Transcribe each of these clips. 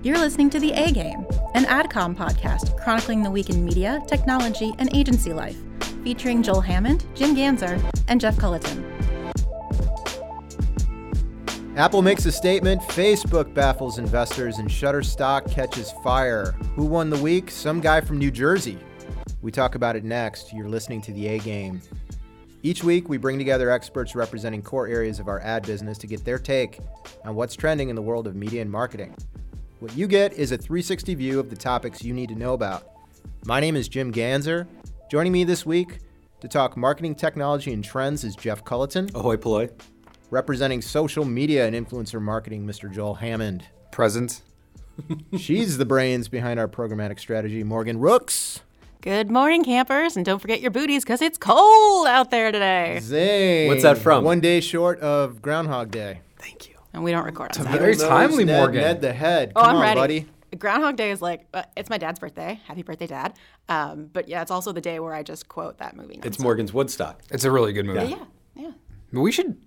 You're listening to The A Game, an AdCom podcast chronicling the week in media, technology, and agency life, featuring Joel Hammond, Jim Ganzer, and Jeff Culleton. Apple makes a statement, Facebook baffles investors, and Shutterstock catches fire. Who won the week? Some guy from New Jersey. We talk about it next. You're listening to The A Game. Each week, we bring together experts representing core areas of our ad business to get their take on what's trending in the world of media and marketing. What you get is a 360 view of the topics you need to know about. My name is Jim Ganzer. Joining me this week to talk marketing technology and trends is Jeff Culleton. Ahoy polloi. Representing social media and influencer marketing, Mr. Joel Hammond. Present. She's the brains behind our programmatic strategy, Morgan Rooks. Good morning, campers, and don't forget your booties because it's cold out there today. Zane. What's that from? One day short of Groundhog Day. Thank you. And we don't record on Very timely, Ned, Morgan. Ned the head. Oh, I'm on, ready. buddy. Groundhog Day is like, uh, it's my dad's birthday. Happy birthday, dad. Um, but yeah, it's also the day where I just quote that movie. It's nonstop. Morgan's Woodstock. It's a really good movie. Yeah, yeah. But we should.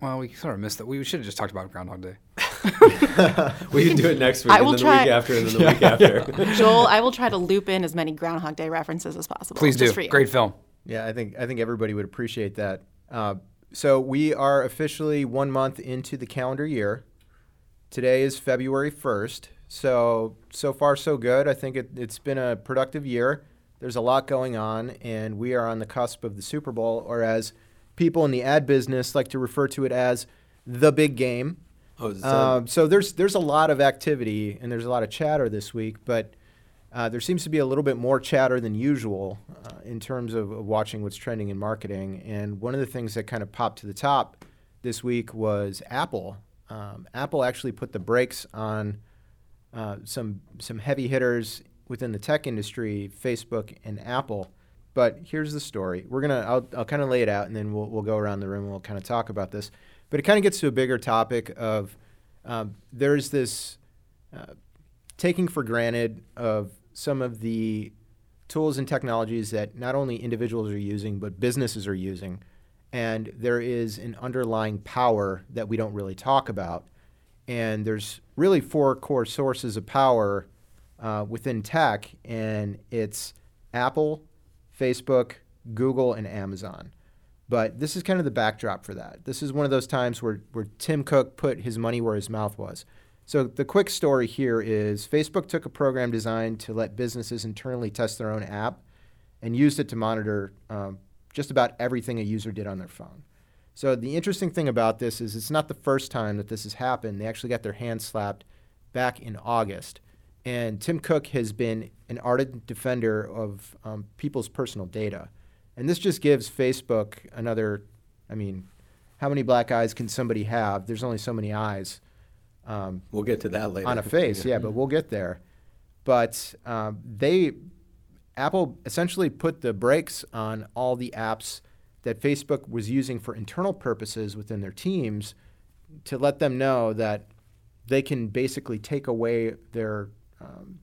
Well, we sort of missed that. We should have just talked about Groundhog Day. We can do it next week, I and will then try- the week after, and then the week after. Joel, I will try to loop in as many Groundhog Day references as possible. Please do. just For you. Great film. Yeah, I think I think everybody would appreciate that. Uh, so we are officially one month into the calendar year. Today is February first. So so far so good. I think it, it's been a productive year. There's a lot going on, and we are on the cusp of the Super Bowl, or as people in the ad business like to refer to it as the big game. Oh, Um, so there's there's a lot of activity and there's a lot of chatter this week, but uh, there seems to be a little bit more chatter than usual uh, in terms of, of watching what's trending in marketing. And one of the things that kind of popped to the top this week was Apple. Um, Apple actually put the brakes on uh, some some heavy hitters within the tech industry, Facebook and Apple. But here's the story. We're gonna I'll, I'll kind of lay it out, and then we'll we'll go around the room and we'll kind of talk about this. But it kind of gets to a bigger topic of um, there's this uh, taking for granted of some of the tools and technologies that not only individuals are using but businesses are using, and there is an underlying power that we don't really talk about. And there's really four core sources of power uh, within tech, and it's Apple, Facebook, Google, and Amazon. But this is kind of the backdrop for that. This is one of those times where, where Tim Cook put his money where his mouth was. So the quick story here is Facebook took a program designed to let businesses internally test their own app and used it to monitor um, just about everything a user did on their phone. So the interesting thing about this is it's not the first time that this has happened. They actually got their hands slapped back in August. And Tim Cook has been an ardent defender of um, people's personal data. And this just gives Facebook another, I mean, how many black eyes can somebody have? There's only so many eyes um, We'll get to that later. on a face, yeah, but we'll get there. But um, they, Apple essentially put the brakes on all the apps that Facebook was using for internal purposes within their teams to let them know that they can basically take away their um,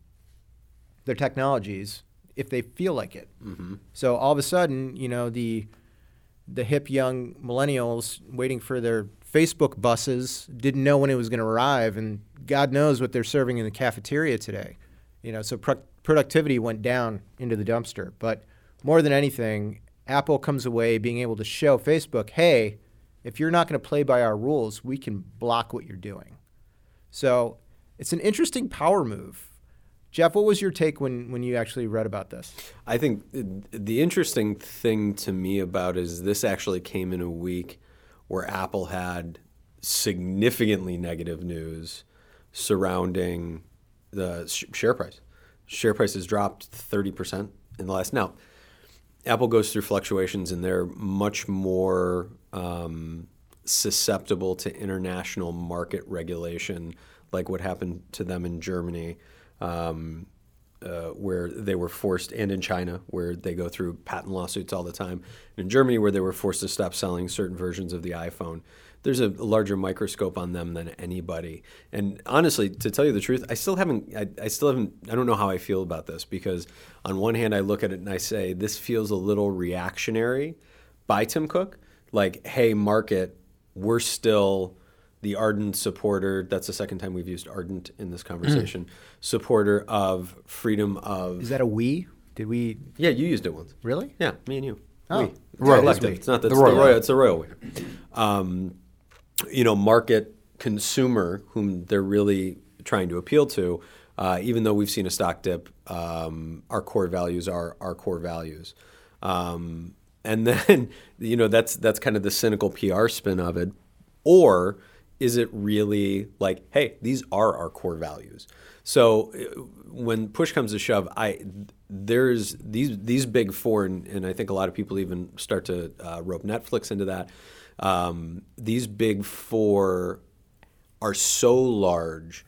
their technologies if they feel like it. Mm-hmm. So all of a sudden, you know, the the hip young millennials waiting for their Facebook buses didn't know when it was going to arrive, and God knows what they're serving in the cafeteria today. You know, so pro- productivity went down into the dumpster. But more than anything, Apple comes away being able to show Facebook, hey, if you're not going to play by our rules, we can block what you're doing. So it's an interesting power move. Jeff, what was your take when, when you actually read about this? I think the interesting thing to me about is this actually came in a week where Apple had significantly negative news surrounding the sh- share price. Share price has dropped 30% in the last. Now, Apple goes through fluctuations and they're much more um, susceptible to international market regulation, like what happened to them in Germany. Um, uh, where they were forced, and in China, where they go through patent lawsuits all the time, and in Germany, where they were forced to stop selling certain versions of the iPhone. There's a larger microscope on them than anybody. And honestly, to tell you the truth, I still haven't. I, I still haven't. I don't know how I feel about this because, on one hand, I look at it and I say this feels a little reactionary by Tim Cook. Like, hey, market, we're still the ardent supporter. That's the second time we've used ardent in this conversation. Supporter of freedom of. Is that a we? Did we yeah, you used it once. really? Yeah, me and you. Oh. We. It's Royal. collective. It's not the, The it's the royal. royal. It's the royal we. Um, you know, market consumer, whom they're really trying to appeal to. Uh, even though we've seen a stock dip, um, our core values are our core values. Um, and then, you know, that's that's kind of the cynical PR spin of it. Or is it really like, hey, these are our core values? So uh, when push comes to shove, I there's these these big four, and, and I think a lot of people even start to uh, rope Netflix into that. Um, these big four are so large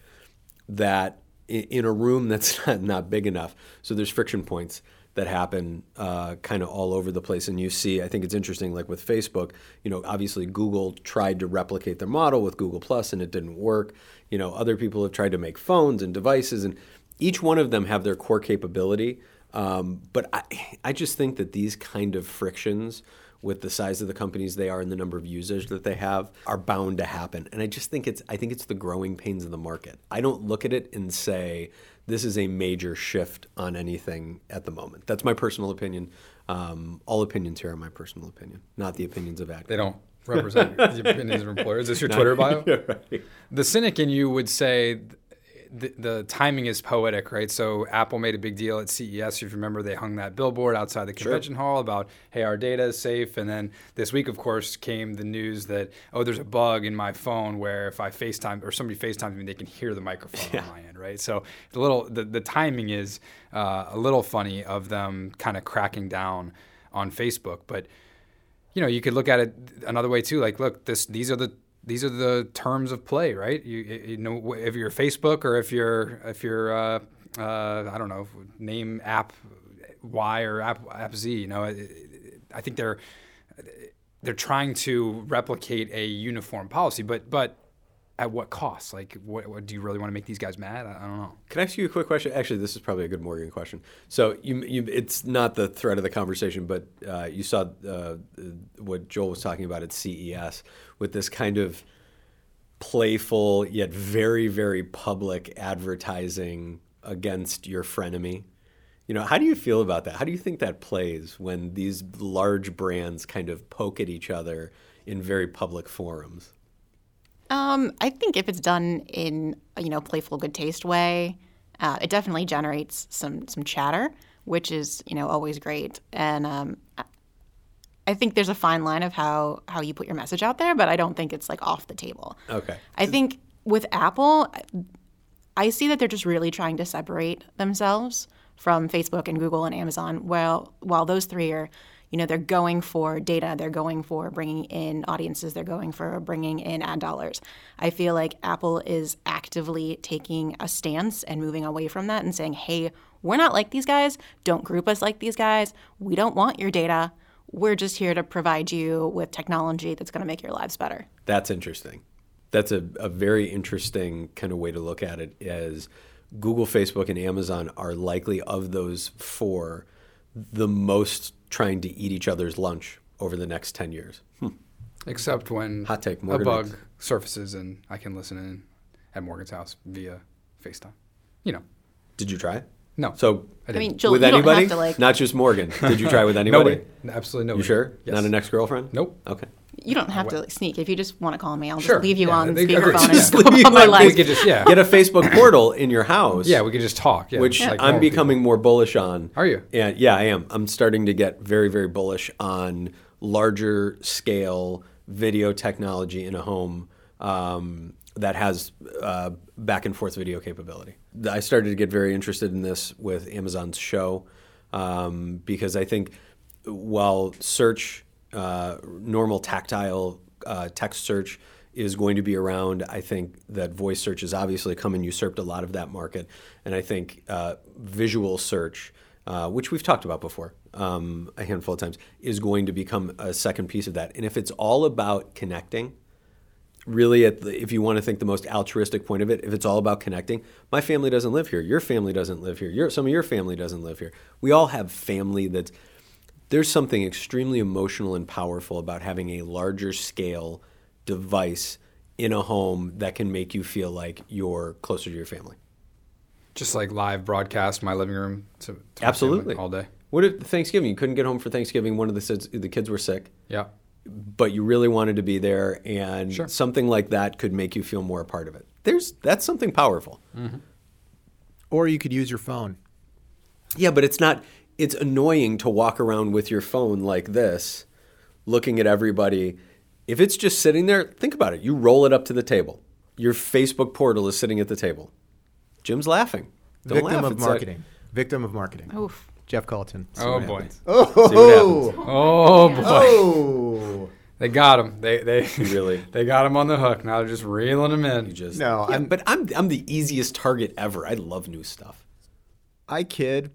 that i- in a room that's not, not big enough, so there's friction points that happen uh, kind of all over the place. And you see, I think it's interesting, like with Facebook, you know, obviously Google tried to replicate their model with Google Plus and it didn't work. You know, other people have tried to make phones and devices, and each one of them have their core capability. Um, but I, I just think that these kind of frictions with the size of the companies they are and the number of users that they have are bound to happen. And I just think it's I think it's the growing pains of the market. I don't look at it and say this is a major shift on anything at the moment. That's my personal opinion. Um, all opinions here are my personal opinion, not the opinions of actors. They don't represent the opinions of employers. Is this your Twitter bio? The cynic in you would say the, the timing is poetic, right? So Apple made a big deal at CES. If you remember, they hung that billboard outside the convention hall about, hey, our data is safe. And then this week, of course, came the news that, oh, there's a bug in my phone where if I FaceTime or somebody FaceTimes me, they can hear the microphone on my end, right? So the little the, the timing is uh, a little funny of them kind of cracking down on Facebook, but you know, you could look at it another way too. Like, look, this these are the these are the terms of play, right? You, you know, if you're Facebook or if you're if you're uh, uh, I don't know, name app Y or app app Z. You know, I think they're they're trying to replicate a uniform policy, but but at what cost? Like, what, what do you really want to make these guys mad? I, I don't know. Can I ask you a quick question? Actually, this is probably a good Morgan question. So, you, you it's not the thread of the conversation, but uh, you saw uh, what Joel was talking about at CES with this kind of playful yet very, very public advertising against your frenemy. You know, how do you feel about that? How do you think that plays when these large brands kind of poke at each other in very public forums? Um, I think if it's done in you know playful, good taste way, uh, it definitely generates some some chatter, which is you know always great. And um, I- think there's a fine line of how how you put your message out there, but I don't think it's like off the table. Okay. I think with Apple, I see that they're just really trying to separate themselves from Facebook and Google and Amazon. Well, while those three are, you know, they're going for data, they're going for bringing in audiences, they're going for bringing in ad dollars. I feel like Apple is actively taking a stance and moving away from that and saying, hey, we're not like these guys. Don't group us like these guys. We don't want your data. We're just here to provide you with technology that's going to make your lives better. That's interesting. That's a, a very interesting kind of way to look at it as Google, Facebook, and Amazon are likely of those four the most trying to eat each other's lunch over the next 10 years. Hmm. Except when Hot take, a bug next. surfaces and I can listen in at Morgan's house via FaceTime. You know, Did you try it? no. So, I mean, Jill, with you don't anybody? have to like. Not just Morgan. Did you try with anybody? nobody. Absolutely nobody. You sure? Yes. Not an ex girlfriend? Nope. Okay. You don't have to like, sneak. If you just want to call me, I'll Sure. just leave you Yeah, on they- speakerphone and Just go leave you about my on life. We could just yeah. Get a Facebook portal in your house. yeah, we could just talk. Yeah, which like I'm normal becoming more bullish on. Are you? Yeah, yeah, I am. I'm starting to get very, very bullish on larger scale video technology in a home um, that has uh, back and forth video capability. I started to get very interested in this with Amazon's show um, because I think while search, uh, normal tactile uh, text search is going to be around. I think that voice search has obviously come and usurped a lot of that market. And I think uh, visual search, uh, which we've talked about before um, a handful of times, is going to become a second piece of that. And if it's all about connecting, really, the, if you want to think the most altruistic point of it, if it's all about connecting, my family doesn't live here. Your family doesn't live here. Your, some of your family doesn't live here. We all have family that's. There's something extremely emotional and powerful about having a larger scale device in a home that can make you feel like you're closer to your family. Just like live broadcast my living room to, to Absolutely. all day. What if Thanksgiving you couldn't get home for Thanksgiving? One of the kids, the kids were sick, Yeah. but you really wanted to be there, and Sure. something like that could make you feel more a part of it. There's that's something powerful. Mm-hmm. Or you could use your phone. Yeah, but it's not. It's annoying to walk around with your phone like this, looking at everybody. If it's just sitting there, think about it. You roll it up to the table. Your Facebook portal is sitting at the table. Jim's laughing. Don't Victim laugh. of It's like- marketing. Victim of marketing. Oof. Jeff Culleton. Oh boy. happens. Oh, See what. Oh, oh boy. oh. They got him. They they Really? they got him on the hook. Now they're just reeling him in. You just No, Yeah, I'm- but I'm I'm the easiest target ever. I love new stuff. I kid,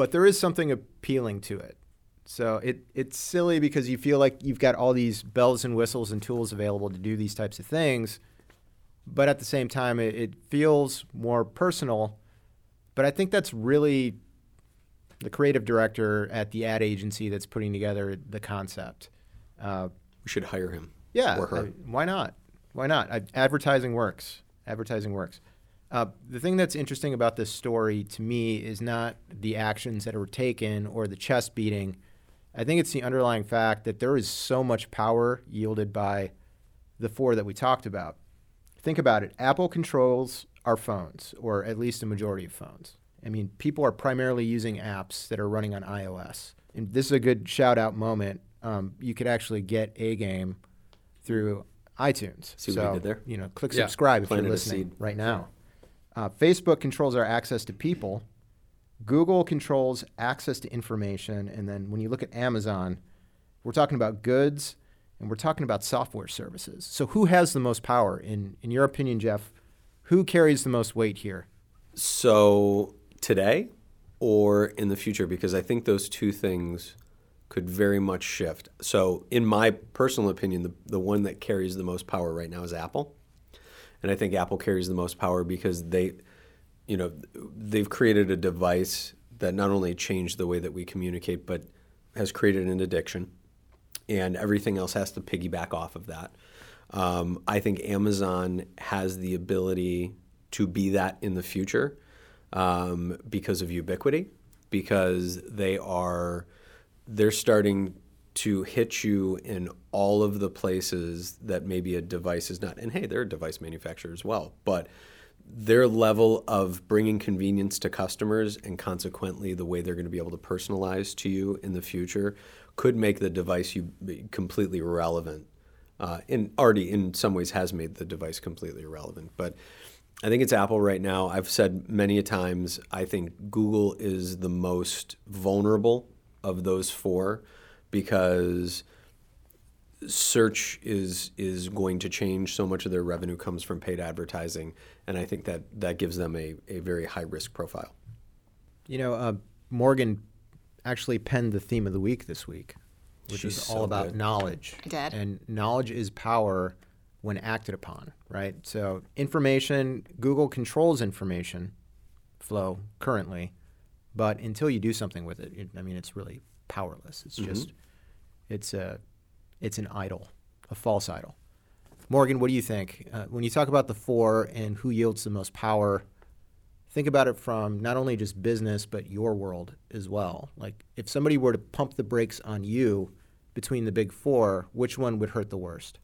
but there is something appealing to it. So it it's silly because you feel like you've got all these bells and whistles and tools available to do these types of things, but at the same time, it, it feels more personal. But I think that's really the creative director at the ad agency that's putting together the concept. Uh, We should hire him. yeah, Or her. I- why not? Why not? I, advertising works. Advertising works. Uh, the thing that's interesting about this story to me is not the actions that were taken or the chest beating. I think it's the underlying fact that there is so much power yielded by the four that we talked about. Think about it. Apple controls our phones, or at least a majority of phones. I mean, people are primarily using apps that are running on iOS. And this is a good shout out moment. Um, you could actually get a game through iTunes. See what so, we did there? You know, click Yeah. subscribe if Planted you're listening right now. Uh, Facebook controls our access to people. Google controls access to information. And then when you look at Amazon, we're talking about goods and we're talking about software services. So who has the most power in in your opinion, Jeff? Who carries the most weight here? So today or in the future, because I think those two things could very much shift. So, in my personal opinion, the, the one that carries the most power right now is Apple. And I think Apple carries the most power because they, you know, they've created a device that not only changed the way that we communicate, but has created an addiction. And everything else has to piggyback off of that. Um, I think Amazon has the ability to be that in the future um, because of ubiquity, because they are they're starting to hit you in all of the places that maybe a device is not. And hey, they're a device manufacturer as well, but their level of bringing convenience to customers and consequently the way they're going to be able to personalize to you in the future could make the device you completely irrelevant. Uh, and already in some ways has made the device completely irrelevant. But I think it's Apple right now. I've said many a times, I think Google is the most vulnerable of those four because search is is going to change. So much of their revenue comes from paid advertising, and I think that that gives them a, a very high risk profile. You know, uh, Morgan actually penned the theme of the week this week, which She's is so all about good. knowledge. I did. And knowledge is power when acted upon, right? So information, Google controls information flow currently, but until you do something with it, it I mean, it's really powerless. It's just, it's a, it's an idol, a false idol. Morgan, what do you think? Uh, when you talk about the four and who yields the most power, think about it from not only just business but your world as well. Like if somebody were to pump the brakes on you between the big four, which one would hurt the worst?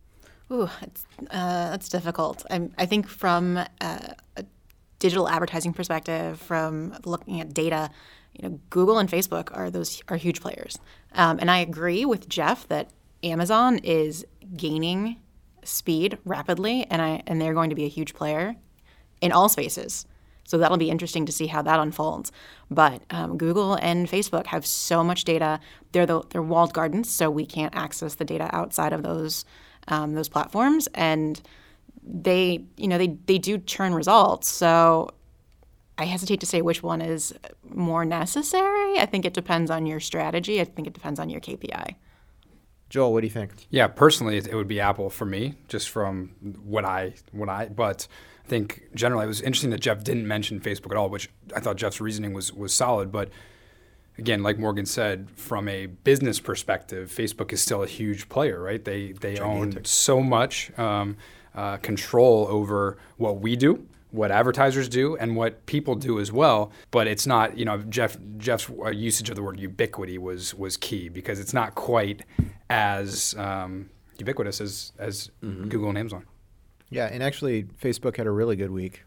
Ooh, it's, uh, that's difficult. i I think from a, a digital advertising perspective, from looking at data, you know, Google and Facebook are those are huge players. Um, and I agree with Jeff that Amazon is gaining speed rapidly, and I and they're going to be a huge player in all spaces. So that'll be interesting to see how that unfolds. But um, Google and Facebook have so much data. They're the, they're walled gardens, so we can't access the data outside of those um, those platforms. And they, you know, they they do churn results. So I hesitate to say which one is more necessary. I think it depends on your strategy. I think it depends on your KPI. Joel, what do you think? Yeah, personally, it it would be Apple for me, just from what I what I. But I think generally, it was interesting that Jeff didn't mention Facebook at all, which I thought Jeff's reasoning was was solid. But again, like Morgan said, from a business perspective, Facebook is still a huge player, right? They they own so much. Um, uh, control over what we do what advertisers do and what people do as well. But it's not, you know, Jeff Jeff's uh, usage of the word ubiquity was was key because it's not quite as um, ubiquitous as as mm-hmm. Google and Amazon. Yeah, and actually, Facebook had a really good week,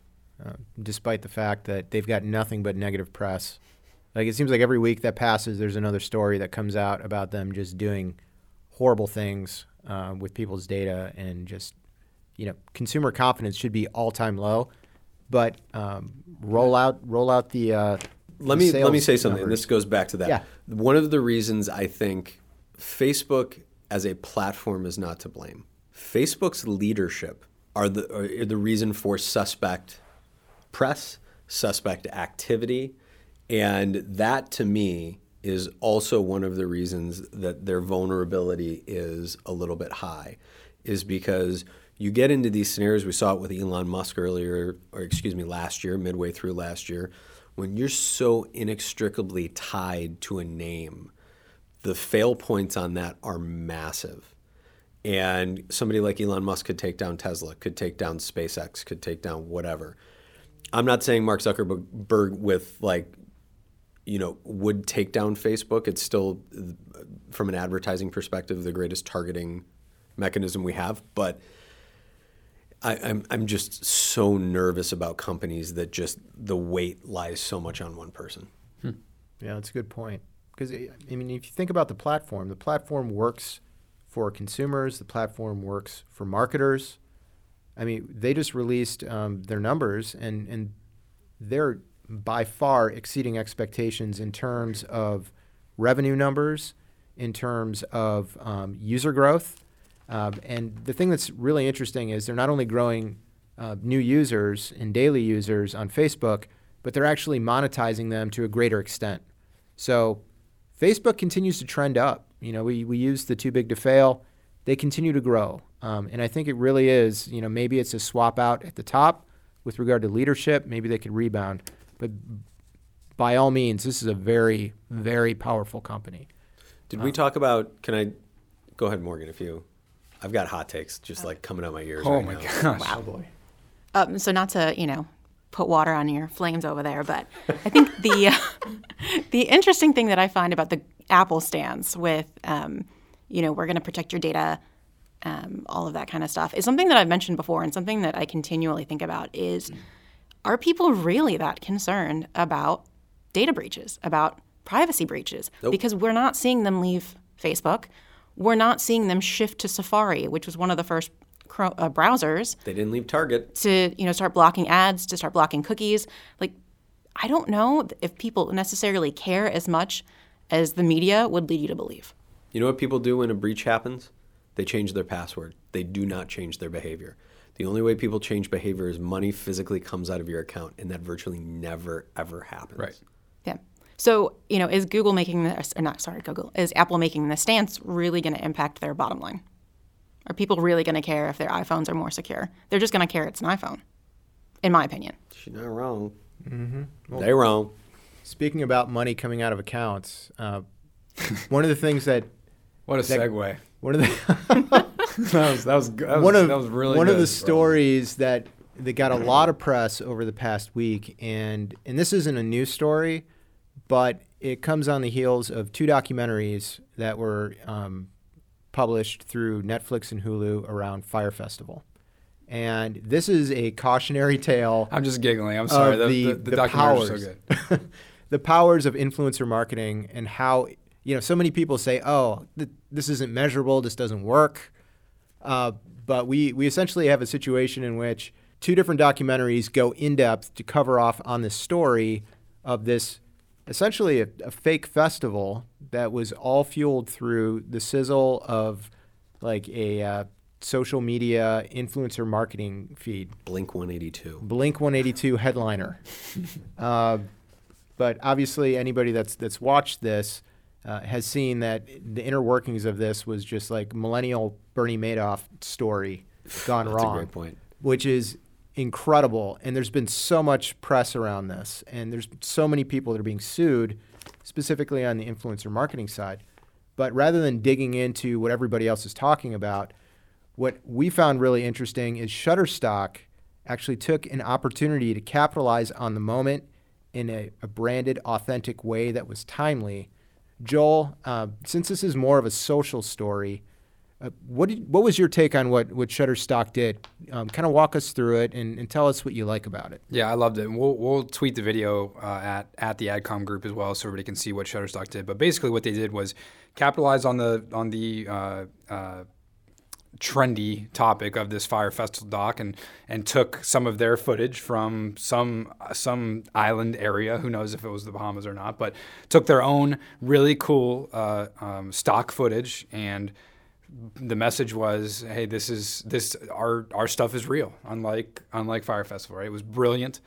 uh, despite the fact that they've got nothing but negative press. Like it seems like every week that passes, there's another story that comes out about them just doing horrible things uh, with people's data and just you know consumer confidence should be all time low but um, roll out roll out the. Uh, let the me let me say something. This goes back to that. Yeah. One of the reasons I think Facebook as a platform is not to blame. Facebook's leadership are the are the reason for suspect press, suspect activity, and that to me is also one of the reasons that their vulnerability is a little bit high, is because you get into these scenarios. We saw it with Elon Musk earlier, or excuse me, last year, midway through last year, when you're so inextricably tied to a name, the fail points on that are massive. And somebody like Elon Musk could take down Tesla, could take down SpaceX, could take down whatever. I'm not saying Mark Zuckerberg with like, you know, would take down Facebook. It's still, from an advertising perspective, the greatest targeting mechanism we have. But I, am I'm, I'm just so nervous about companies that just the weight lies so much on one person. Hmm. Yeah, that's a good point. Because I mean, if you think about the platform, the platform works for consumers. The platform works for marketers. I mean, they just released um, their numbers, and and they're by far exceeding expectations in terms of revenue numbers, in terms of um, user growth um, and the thing that's really interesting is they're not only growing uh, new users and daily users on Facebook, but they're actually monetizing them to a greater extent. So Facebook continues to trend up. You know, we, we use the too big to fail. They continue to grow. Um, and I think it really is, you know, maybe it's a swap out at the top with regard to leadership. Maybe they could rebound. But by all means, this is a very, very powerful company. Did we talk about, can I go ahead, Morgan, if you I've got hot takes just like coming out my ears. Oh right my now. gosh! Wow. boy. Um, so not to you know put water on your flames over there, but I think the uh, the interesting thing that I find about the Apple stance with um, you know we're going to protect your data, um, all of that kind of stuff is something that I've mentioned before, and something that I continually think about is. Are people really that concerned about data breaches, about privacy breaches? Nope. Because we're not seeing them leave Facebook we're not seeing them shift to Safari, which was one of the first uh, browsers. They didn't leave Target to you know start blocking ads, to start blocking cookies. Like, I don't know if people necessarily care as much as the media would lead you to believe. You know what people do when a breach happens? They change their password. They do not change their behavior. The only way people change behavior is money physically comes out of your account, and that virtually never ever happens. Right. Yeah. So, you know, is Google making this, or not, sorry, Google, is Apple making the stance really going to impact their bottom line? Are people really going to care if their iPhones are more secure? They're just going to care it's an iPhone, in my opinion. She's not wrong. Mm-hmm. Well, They're wrong. Speaking about money coming out of accounts, uh, one of the things that what a that, segue. One of the that was that was, that was one of that was really one good, of the stories that that got a lot of press over the past week, and and this isn't a new story but it comes on the heels of two documentaries that were um, published through Netflix and Hulu around Fyre Festival. And this is a cautionary tale. I'm just giggling. I'm sorry. The, the, the, the documentaries so good. the powers of influencer marketing and how you know so many people say, "Oh, th- this isn't measurable. This doesn't work." Uh, but we we essentially have a situation in which two different documentaries go in depth to cover off on the story of this essentially a, a, fake festival that was all fueled through the sizzle of like a uh, social media influencer marketing feed. Blink 182. Blink 182 headliner. uh, but obviously, anybody that's that's watched this uh, has seen that the inner workings of this was just like millennial Bernie Madoff story gone That's wrong. a great point. Which is incredible. And there's been so much press around this, and there's so many people that are being sued, specifically on the influencer marketing side. But rather than digging into what everybody else is talking about, What we found really interesting is Shutterstock actually took an opportunity to capitalize on the moment in a, a branded, authentic way that was timely. Joel, uh, since this is more of a social story, uh, what did, what was your take on what what Shutterstock did? Um, kind of walk us through it and, and, tell us what you like about it. Yeah, I loved it. we'll we'll tweet the video uh, at at the AdCom group as well, so everybody can see what Shutterstock did. But basically, what they did was capitalize on the on the uh, uh trendy topic of this Fyre Festival doc and and took some of their footage from some some island area. Who knows if it was the Bahamas or not? But took their own really cool uh, um, stock footage and the message was, hey, this is this our our stuff is real, unlike unlike Fyre Festival. Right? It was brilliant.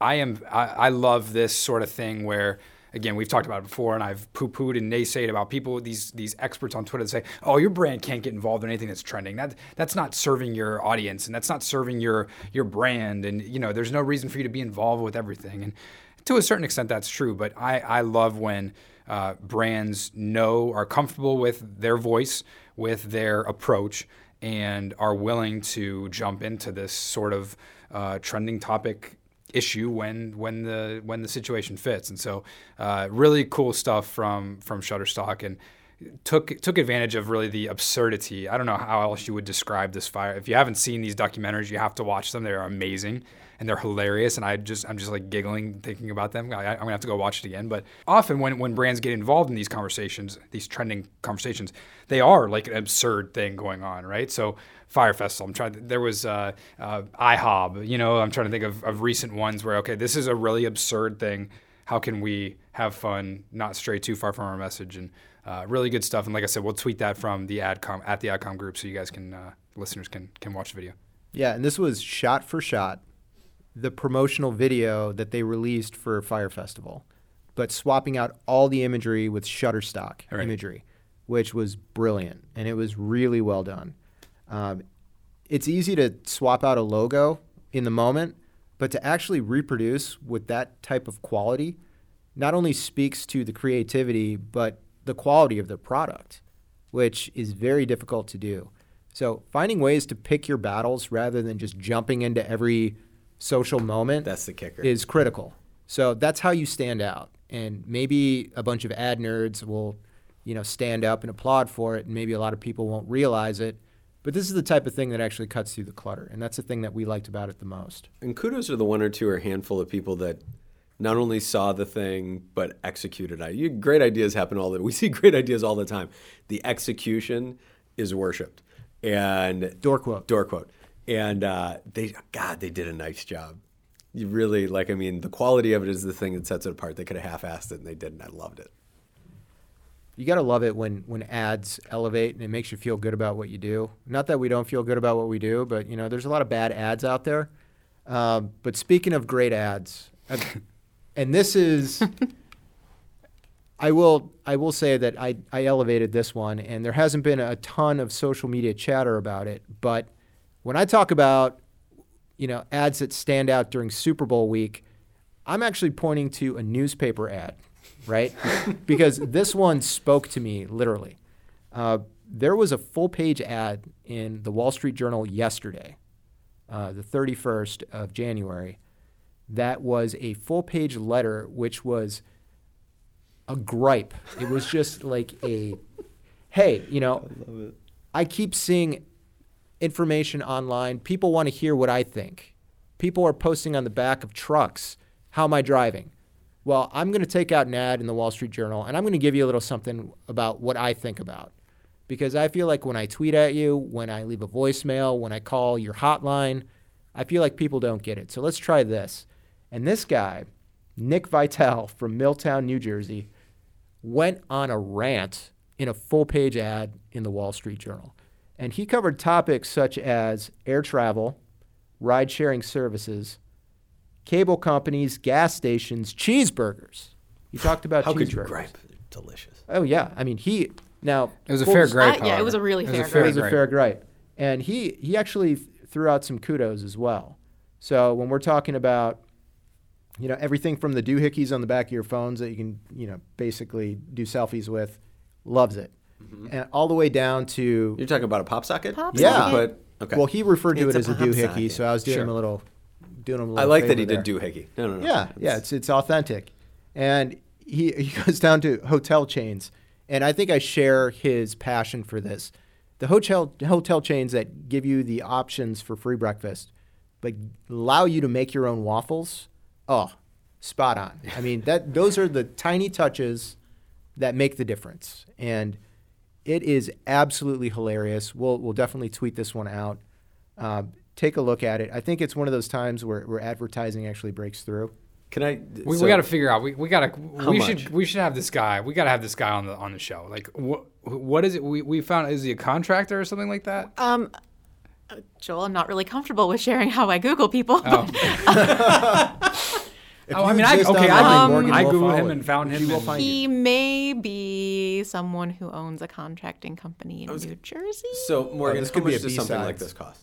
I am I, I love this sort of thing where again we've talked about it before, and I've poo pooed and naysayed about people these these experts on Twitter that say, oh, your brand can't get involved in anything that's trending. That that's not serving your audience, and that's not serving your your brand, and you know there's no reason for you to be involved with everything. And to a certain extent, that's true. But I I love when uh, brands know are comfortable with their voice with their approach and are willing to jump into this sort of uh, trending topic issue when when the when the situation fits. And so, uh, really cool stuff from from Shutterstock and took took advantage of really the absurdity. I don't know how else you would describe this fire. If you haven't seen these documentaries, you have to watch them. They are amazing and they're hilarious. And I just I'm just like giggling thinking about them. I, am gonna have to go watch it again. But often when when brands get involved in these conversations, these trending conversations, they are like an absurd thing going on, right? So Fyre Festival. I'm trying. To, there was uh, uh, IHOB. You know, I'm trying to think of, of recent ones where okay, this is a really absurd thing. How can we have fun, not stray too far from our message? And uh, really good stuff. And like I said, we'll tweet that from the AdCom at the AdCom group, so you guys can uh, listeners can can watch the video. Yeah, and this was shot for shot the promotional video that they released for Fyre Festival, but swapping out all the imagery with Shutterstock right. imagery, which was brilliant and it was really well done. Um, it's easy to swap out a logo in the moment, but to actually reproduce with that type of quality not only speaks to the creativity, but the quality of the product, which is very difficult to do. So finding ways to pick your battles rather than just jumping into every social moment that's the kicker is critical. So that's how you stand out. And maybe a bunch of ad nerds will, you know, stand up and applaud for it, and maybe a lot of people won't realize it. But this is the type of thing that actually cuts through the clutter, and that's the thing that we liked about it the most. And kudos to the one or two or handful of people that not only saw the thing but executed it. You, great ideas happen all the we see great ideas all the time. The execution is worshipped. And door quote. Door quote and uh, they God, they did a nice job. You really like. I mean, the quality of it is the thing that sets it apart. They could have half-assed it, and they didn't. I loved it. You got to love it when when ads elevate and it makes you feel good about what you do. Not that we don't feel good about what we do, but you know, there's a lot of bad ads out there. Um, but speaking of great ads, and this is. I will I will say that I, I elevated this one and there hasn't been a ton of social media chatter about it, but when I talk about, you know, ads that stand out during Super Bowl week, I'm actually pointing to a newspaper ad, right? because this one spoke to me literally. Uh, there was a full page ad in the Wall Street Journal yesterday, uh, the 31st of January, that was a full page letter, which was a gripe. It was just like a, hey, you know, I, I keep seeing information online. People want to hear what I think. People are posting on the back of trucks, how am I driving? Well, I'm going to take out an ad in the Wall Street Journal and I'm going to give you a little something about what I think about. Because I feel like when I tweet at you, when I leave a voicemail, when I call your hotline, I feel like people don't get it. So let's try this. And this guy, Nick Vitale from Milltown, New Jersey, went on a rant in a full page ad in the Wall Street Journal. And he covered topics such as air travel, ride sharing services, cable companies, gas stations, cheeseburgers. He talked about How cheeseburgers. could you gripe? Delicious. Oh yeah, I mean he now it was a fair gripe. yeah, it was a really it fair. Was a fair it was a fair gripe, and he he actually threw out some kudos as well. So when we're talking about you know everything from the doohickeys on the back of your phones that you can you know basically do selfies with, loves it. Mm-hmm. and all the way down to You're talking about a pop socket? Pop Yeah. socket. But okay. well, he referred to It's it as a a doohickey, socket. so I was doing Sure. him a little, doing him a little. I like that he there. did doohickey. No, no, no. Yeah, yeah, it's it's authentic, and he he goes down to hotel chains, and I think I share his passion for this. The hotel hotel chains that give you the options for free breakfast, but allow you to make your own waffles. Oh, spot on. I mean that those are the tiny touches that make the difference, and it is absolutely hilarious. We'll we'll definitely tweet this one out. Um, take a look at it. I think it's one of those times where, where advertising actually breaks through. Can I? We, so- we got to figure out. We, we got to. How We much? should. We should have this guy. We got to have this guy on the on the show. Like what? What is it? We, we found. Is he a contractor or something like that? Um, uh, Joel, I'm not really comfortable with sharing how I Google people. Oh. If Oh, I mean, I, exist okay, online, I, Morgan I will googled him and found him. She will and- find you. He may be someone who owns a contracting company in New Jersey. So oh, Morgan, this could be a does something like this cost?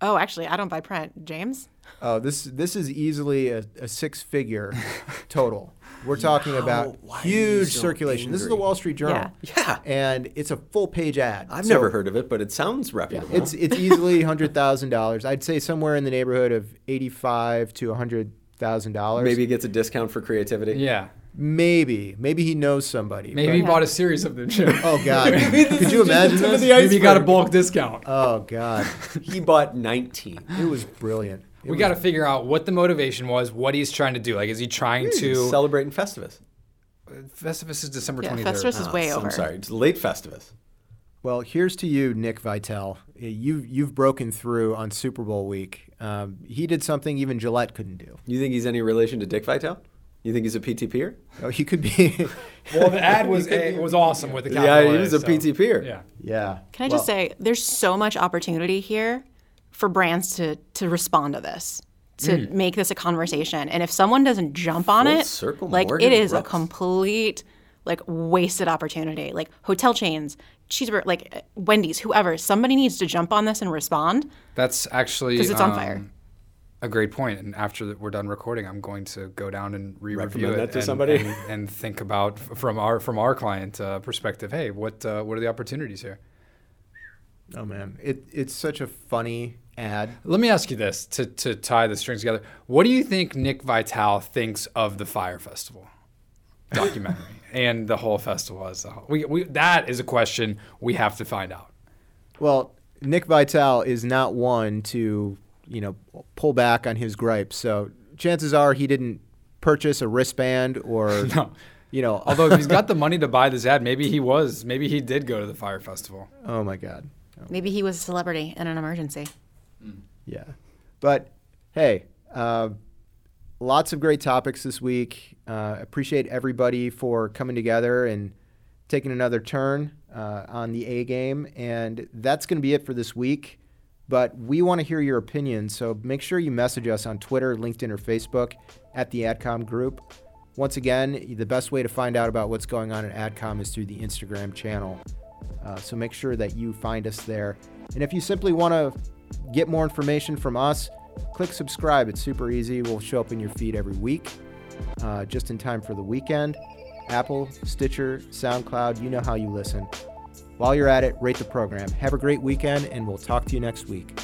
Oh, actually, I don't buy print. James? Oh, this this is easily a, a six figure total. We're talking about why are you huge so circulation. This is the? Wall Street Journal. Yeah. yeah. And it's a full page ad. I've So never heard of it, but it sounds reputable. Yeah, It's it's easily hundred thousand dollars. I'd say somewhere in the neighborhood of eighty five to hundred thousand dollars. Maybe he gets a discount for creativity. Yeah. Maybe. Maybe he knows somebody. Maybe he bought a series of them. too. Oh God. Could you imagine this? Maybe he got a bulk discount. Oh God. He bought 19. It was brilliant. It we was got to figure out what the motivation was, what he's trying to do. Like, is he trying to? Celebrating Festivus. Festivus is December Yeah, twenty third. Festivus is ah, way Oh, over. I'm sorry. It's late Festivus. Well, here's to you, Nick Vitale. You've you've broken through on Super Bowl week. Um, he did something even Gillette couldn't do. You think he's any relation to Dick Vitale? You think he's a PTPer? Oh, he could be. Well, the ad was a, was awesome with the Yeah, he A, was a so- PTPer. Yeah. yeah. Can I just Well, say, there's so much opportunity here for brands to to respond to this, to make this a conversation. And if someone doesn't jump on Full it, circle like Morgan it is a complete like wasted opportunity. Like hotel chains, cheeseburger, like uh, Wendy's, whoever, somebody needs to jump on this and respond That's actually 'Cause it's on fire. um, A great point. And after we're done recording, I'm going to go down and re-review Recommend it that to and, somebody? and, and think about from our from our client uh, perspective. Hey, what uh, what are the opportunities here? Oh man, it it's such a funny ad. Let me ask you this to to tie the strings together. What do you think Nick Vitale thinks of the Fyre Festival documentary and the whole festival as a whole? We, we, that is a question we have to find out. Well, Nick Vitale is not one to you know pull back on his gripes. So chances are he didn't purchase a wristband or No. you know. Although if he's got the money to buy this ad, maybe he was. Maybe he did go to the Fyre Festival. oh my God. Maybe he was a celebrity in an emergency. Yeah. But hey, uh, lots of great topics this week. Uh, appreciate everybody for coming together and taking another turn uh, on the A game. And that's going to be it for this week. But we want to hear your opinions. So make sure you message us on Twitter, LinkedIn, or Facebook at the AdCom group. Once again, the best way to find out about what's going on at AdCom is through the Instagram channel. Uh, so make sure that you find us there. And if you simply want to get more information from us, click subscribe. It's super easy. We'll show up in your feed every week, uh, just in time for the weekend. Apple, Stitcher, SoundCloud, you know how you listen. While you're at it, rate the program. Have a great weekend, and we'll talk to you next week.